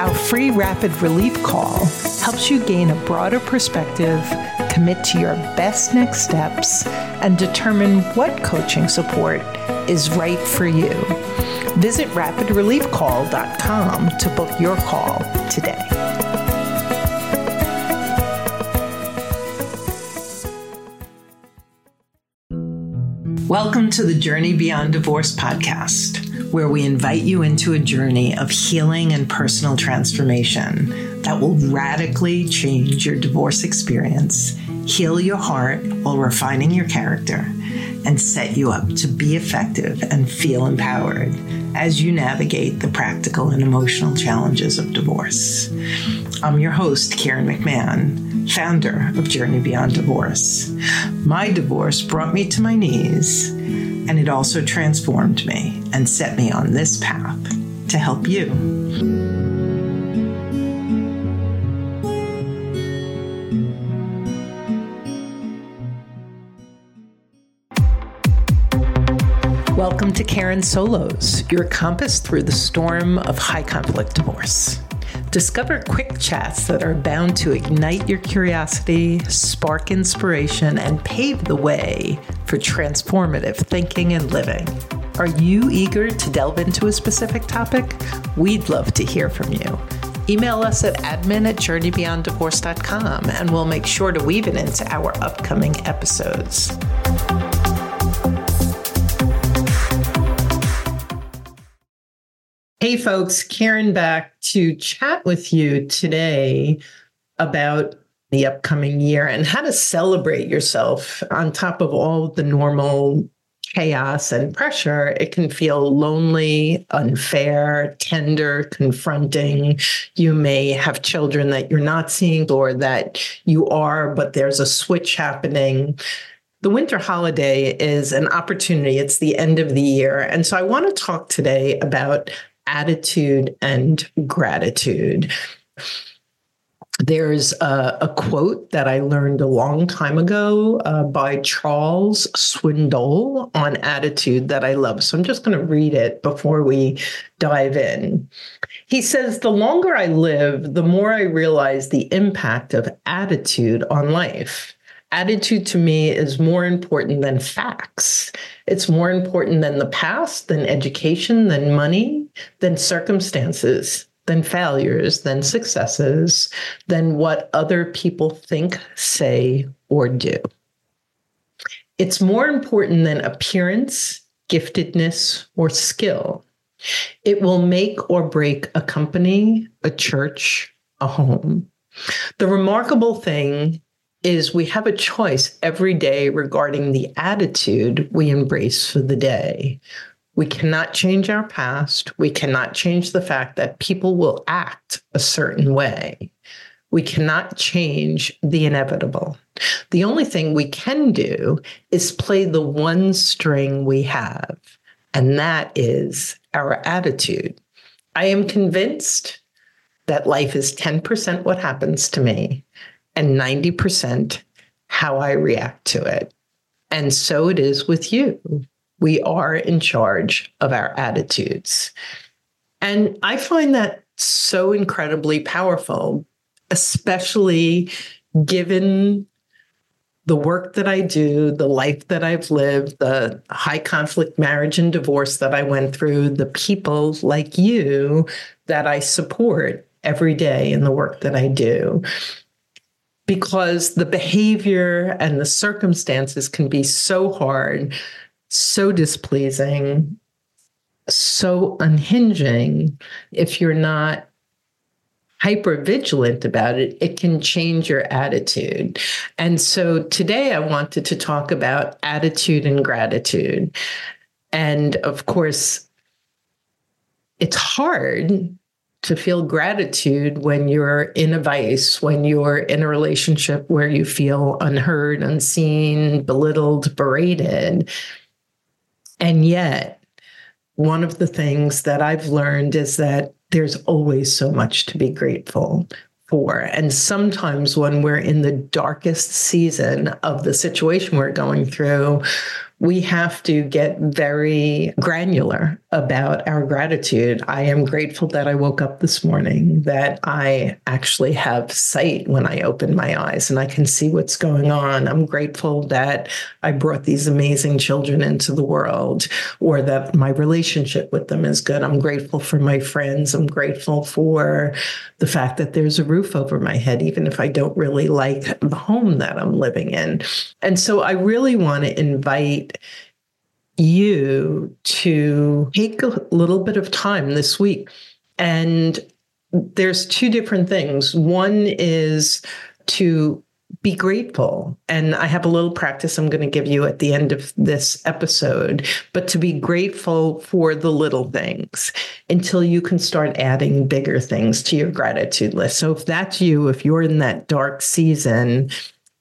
Our free rapid relief call helps you gain a broader perspective, commit to your best next steps, and determine what coaching support is right for you. Visit rapidreliefcall.com to book your call today. Welcome to the Journey Beyond Divorce podcast where we invite you into a journey of healing and personal transformation that will radically change your divorce experience, heal your heart while refining your character, and set you up to be effective and feel empowered as you navigate the practical and emotional challenges of divorce. I'm your host, Karen McMahon, founder of Journey Beyond Divorce. My divorce brought me to my knees and it also transformed me and set me on this path to help you. Karen Solos, your compass through the storm of high conflict divorce. Discover quick chats that are bound to ignite your curiosity, spark inspiration, and pave the way for transformative thinking and living. Are you eager to delve into a specific topic? We'd love to hear from you. Email us at admin at journeybeyonddivorce.com and we'll make sure to weave it into our upcoming episodes. Hey, folks, Karen back to chat with you today about the upcoming year and how to celebrate yourself on top of all the normal chaos and pressure. It can feel lonely, unfair, tender, confronting. You may have children that you're not seeing or that you are, but there's a switch happening the winter holiday is an opportunity. It's the end of the year. And so I want to talk today about attitude and gratitude. There's a, a, quote that I learned a long time ago uh, by Charles Swindoll on attitude that I love. So I'm just going to read it before we dive in. He says, The longer I live, the more I realize the impact of attitude on life. Attitude to me is more important than facts. It's more important than the past, than education, than money, than circumstances, than failures, than successes, than what other people think, say, or do. It's more important than appearance, giftedness, or skill. It will make or break a company, a church, a home. The remarkable thing is we have a choice every day regarding the attitude we embrace for the day. We cannot change our past. We cannot change the fact that people will act a certain way. We cannot change the inevitable. The only thing we can do is play the one string we have, and that is our attitude. I am convinced that life is 10% what happens to me and 90% how I react to it. And so it is with you. We are in charge of our attitudes. And I find that so incredibly powerful, especially given the work that I do, the life that I've lived, the high conflict marriage and divorce that I went through, the people like you that I support every day in the work that I do because the behavior and the circumstances can be so hard, so displeasing, so unhinging. If you're not hyper vigilant about it, it can change your attitude. And so today I wanted to talk about attitude and gratitude. And of course, it's hard to feel gratitude when you're in a vice, when you're in a relationship where you feel unheard, unseen, belittled, berated. And yet, one of the things that I've learned is that there's always so much to be grateful for. And sometimes when we're in the darkest season of the situation we're going through, we have to get very granular about our gratitude. I am grateful that I woke up this morning, that I actually have sight when I open my eyes and I can see what's going on. I'm grateful that I brought these amazing children into the world or that my relationship with them is good. I'm grateful for my friends. I'm grateful for the fact that there's a roof over my head, even if I don't really like the home that I'm living in. And so I really want to invite you to take a little bit of time this week. And there's two different things. One is to be grateful. And I have a little practice I'm going to give you at the end of this episode, but to be grateful for the little things until you can start adding bigger things to your gratitude list. So if that's you, if you're in that dark season,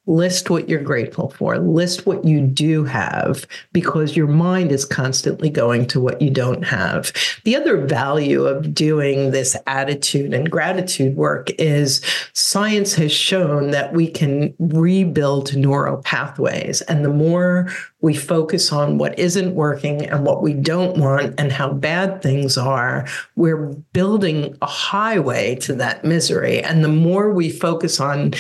list what you're grateful for, list what you do have, because your mind is constantly going to what you don't have. The other value of doing this attitude and gratitude work is science has shown that we can rebuild neural pathways. And the more we focus on what isn't working and what we don't want and how bad things are, we're building a highway to that misery. And the more we focus on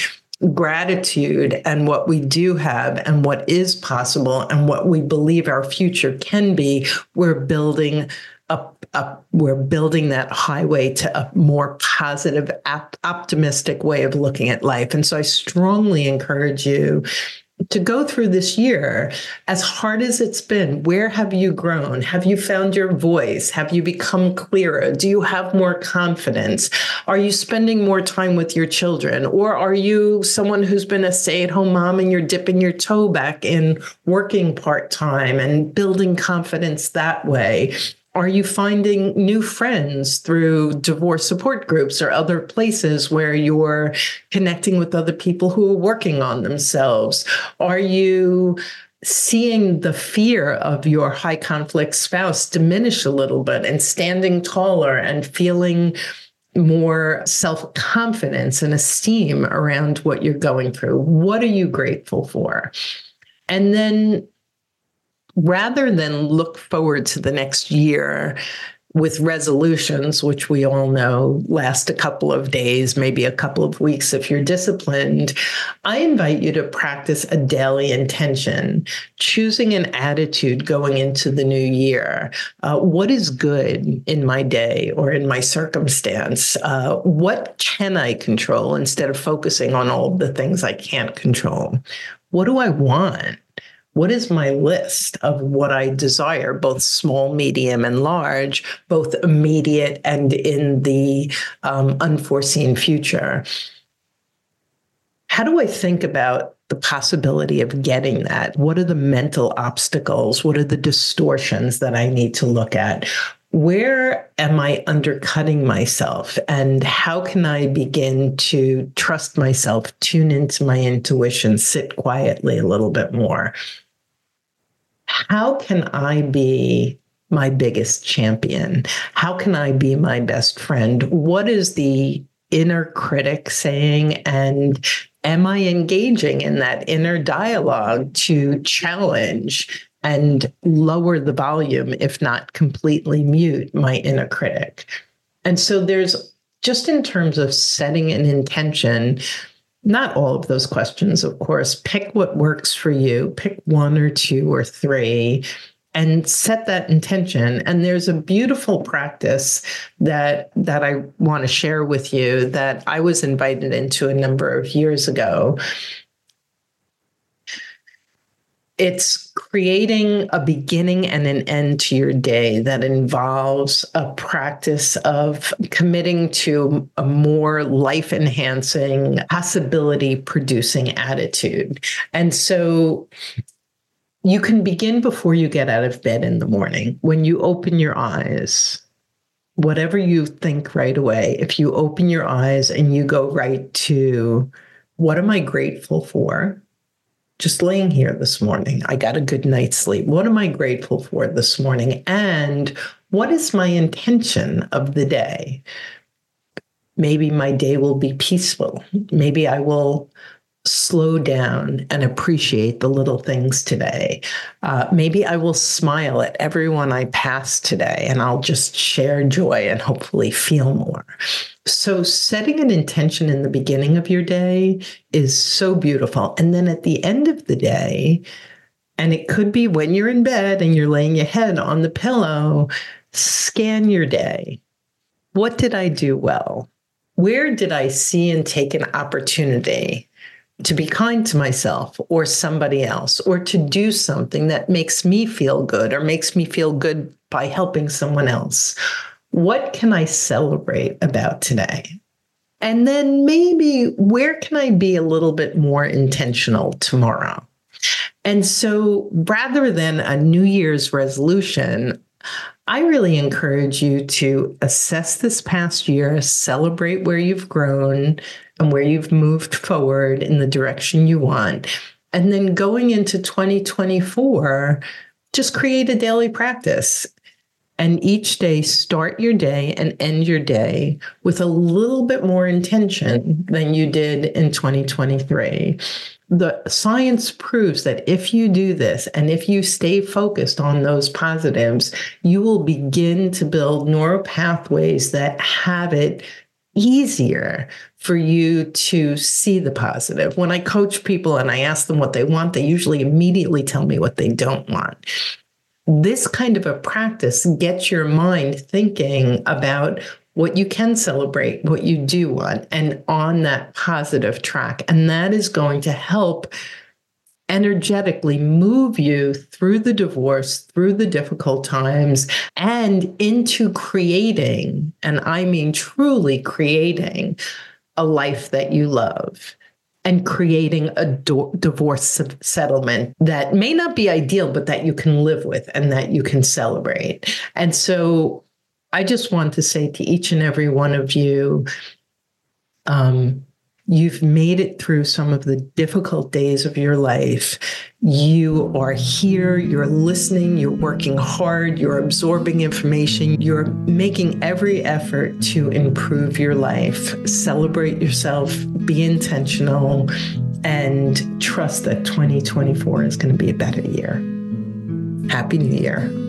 gratitude and what we do have and what is possible and what we believe our future can be, we're building up, up we're building that highway to a more positive, op- optimistic way of looking at life. And so I strongly encourage you to go through this year, as hard as it's been, where have you grown? Have you found your voice? Have you become clearer? Do you have more confidence? Are you spending more time with your children? Or are you someone who's been a stay at home mom and you're dipping your toe back in working part time and building confidence that way? Are you finding new friends through divorce support groups or other places where you're connecting with other people who are working on themselves? Are you seeing the fear of your high conflict spouse diminish a little bit and standing taller and feeling more self confidence and esteem around what you're going through? What are you grateful for? And then rather than look forward to the next year with resolutions, which we all know last a couple of days, maybe a couple of weeks if you're disciplined, I invite you to practice a daily intention, choosing an attitude going into the new year. Uh, what is good in my day or in my circumstance? Uh, what can I control instead of focusing on all the things I can't control? What do I want? What is my list of what I desire, both small, medium, and large, both immediate and in the um, unforeseen future? How do I think about the possibility of getting that? What are the mental obstacles? What are the distortions that I need to look at? Where am I undercutting myself? And how can I begin to trust myself, tune into my intuition, sit quietly a little bit more? how can I be my biggest champion? How can I be my best friend? What is the inner critic saying? And am I engaging in that inner dialogue to challenge and lower the volume, if not completely mute my inner critic? And so there's just in terms of setting an intention, not all of those questions, of course. Pick what works for you, pick one or two or three, and set that intention. And there's a beautiful practice that that I want to share with you that I was invited into a number of years ago it's creating a beginning and an end to your day that involves a practice of committing to a more life enhancing, possibility producing attitude. And so you can begin before you get out of bed in the morning. When you open your eyes, whatever you think right away, if you open your eyes and you go right to what am I grateful for? Just laying here this morning, I got a good night's sleep. What am I grateful for this morning? And what is my intention of the day? Maybe my day will be peaceful. Maybe I will slow down and appreciate the little things today. Uh, maybe I will smile at everyone I pass today and I'll just share joy and hopefully feel more. So, setting an intention in the beginning of your day is so beautiful. And then at the end of the day, and it could be when you're in bed and you're laying your head on the pillow, scan your day. What did I do well? Where did I see and take an opportunity to be kind to myself or somebody else or to do something that makes me feel good or makes me feel good by helping someone else. What can I celebrate about today? And then maybe where can I be a little bit more intentional tomorrow? And so rather than a New Year's resolution, I really encourage you to assess this past year, celebrate where you've grown, and where you've moved forward in the direction you want. And then going into 2024, just create a daily practice. And each day, start your day and end your day with a little bit more intention than you did in 2023. The science proves that if you do this and if you stay focused on those positives, you will begin to build neural pathways that have it easier for you to see the positive. When I coach people and I ask them what they want, they usually immediately tell me what they don't want. This kind of a practice gets your mind thinking about what you can celebrate, what you do want, and on that positive track. And that is going to help energetically move you through the divorce, through the difficult times, and into creating, and I mean truly creating a life that you love and creating a do- divorce settlement that may not be ideal, but that you can live with and that you can celebrate. And so I just want to say to each and every one of you, um, You've made it through some of the difficult days of your life. You are here, you're listening, you're working hard, you're absorbing information, you're making every effort to improve your life. Celebrate yourself, be intentional, and trust that 2024 is going to be a better year. Happy New Year.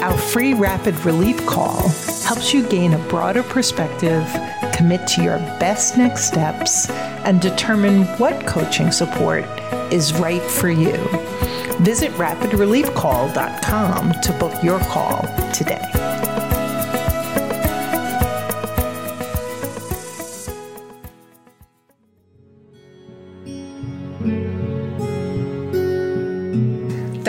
Our free rapid relief call helps you gain a broader perspective, commit to your best next steps, and determine what coaching support is right for you. Visit rapidreliefcall.com to book your call today.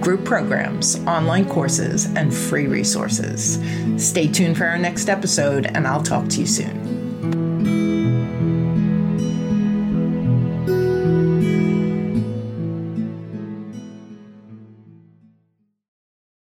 group programs, online courses, and free resources. Stay tuned for our next episode, and I'll talk to you soon.